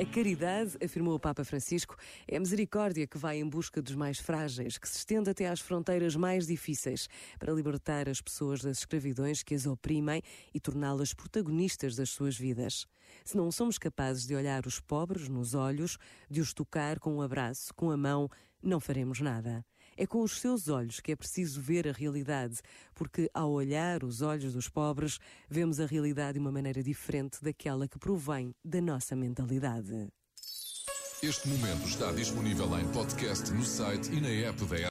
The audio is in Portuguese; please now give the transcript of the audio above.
A caridade, afirmou o Papa Francisco, é a misericórdia que vai em busca dos mais frágeis, que se estende até às fronteiras mais difíceis, para libertar as pessoas das escravidões que as oprimem e torná-las protagonistas das suas vidas. Se não somos capazes de olhar os pobres nos olhos, de os tocar com um abraço, com a mão, não faremos nada. É com os seus olhos que é preciso ver a realidade, porque ao olhar os olhos dos pobres, vemos a realidade de uma maneira diferente daquela que provém da nossa mentalidade. Este momento está disponível em podcast no site e na app da